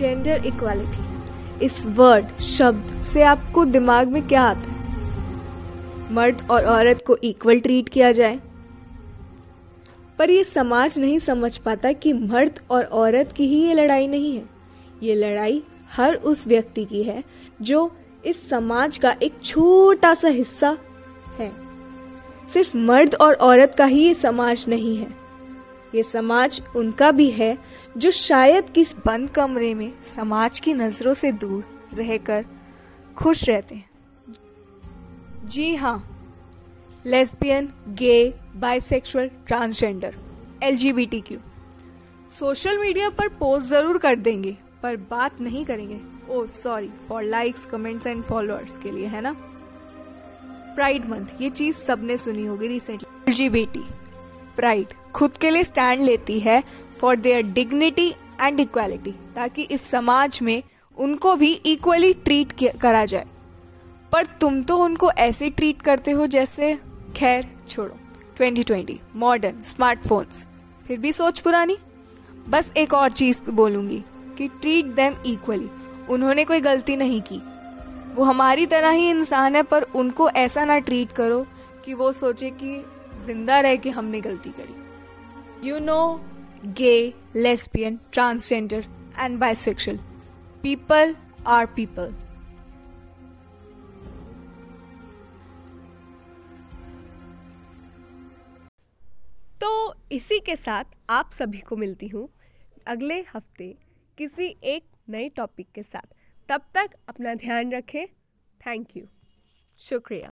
Gender equality इस word शब्द से आपको दिमाग में क्या आता है? मर्द और औरत को इक्वल ट्रीट किया जाए? पर ये समाज नहीं समझ पाता कि मर्द और औरत की ही ये लड़ाई नहीं है। ये लड़ाई हर उस व्यक्ति की है जो इस समाज का एक छोटा सा हिस्सा है। सिर्फ़ मर्द और औरत का ही ये समाज नहीं है। ये समाज उनका भी है, जो शायद किस बंद कमरे में समाज की नज़रों से दूर रहकर खुश रहते हैं। जी हाँ lesbian gay bisexual transgender L Q social media पर पोस्ट ज़रूर कर देंगे, पर बात नहीं करेंगे। ओ sorry for likes comments and followers के लिए, है ना? प्राइड मंथ ये चीज़ सबने सुनी होगी रिसेंटली एल प्राइड खुद के लिए स्टैंड लेती है for their dignity and equality ताकि इस समाज में उनको भी इक्वली ट्रीट करा जाए। पर तुम तो उनको ऐसे ट्रीट करते हो जैसे, खैर, छोड़ो। 2020 मॉडर्न स्मार्टफोन्स फिर भी सोच पुरानी? बस एक और चीज़ बोलूँगी कि ट्रीट देम इक्वली उन्होंने कोई गलती नहीं की। वो हमारी तरह ही इंसान है, पर उनको ऐसा ना ट्रीट करो कि वो सोचे कि ज़िंदा रह के हमने गलती करी। You know gay lesbian transgender and bisexual people are people तो इसी के साथ आप सभी को मिलती हूँ अगले हफ़्ते किसी एक नए टॉपिक के साथ। तब तक अपना ध्यान रखें। थैंक यू शुक्रिया।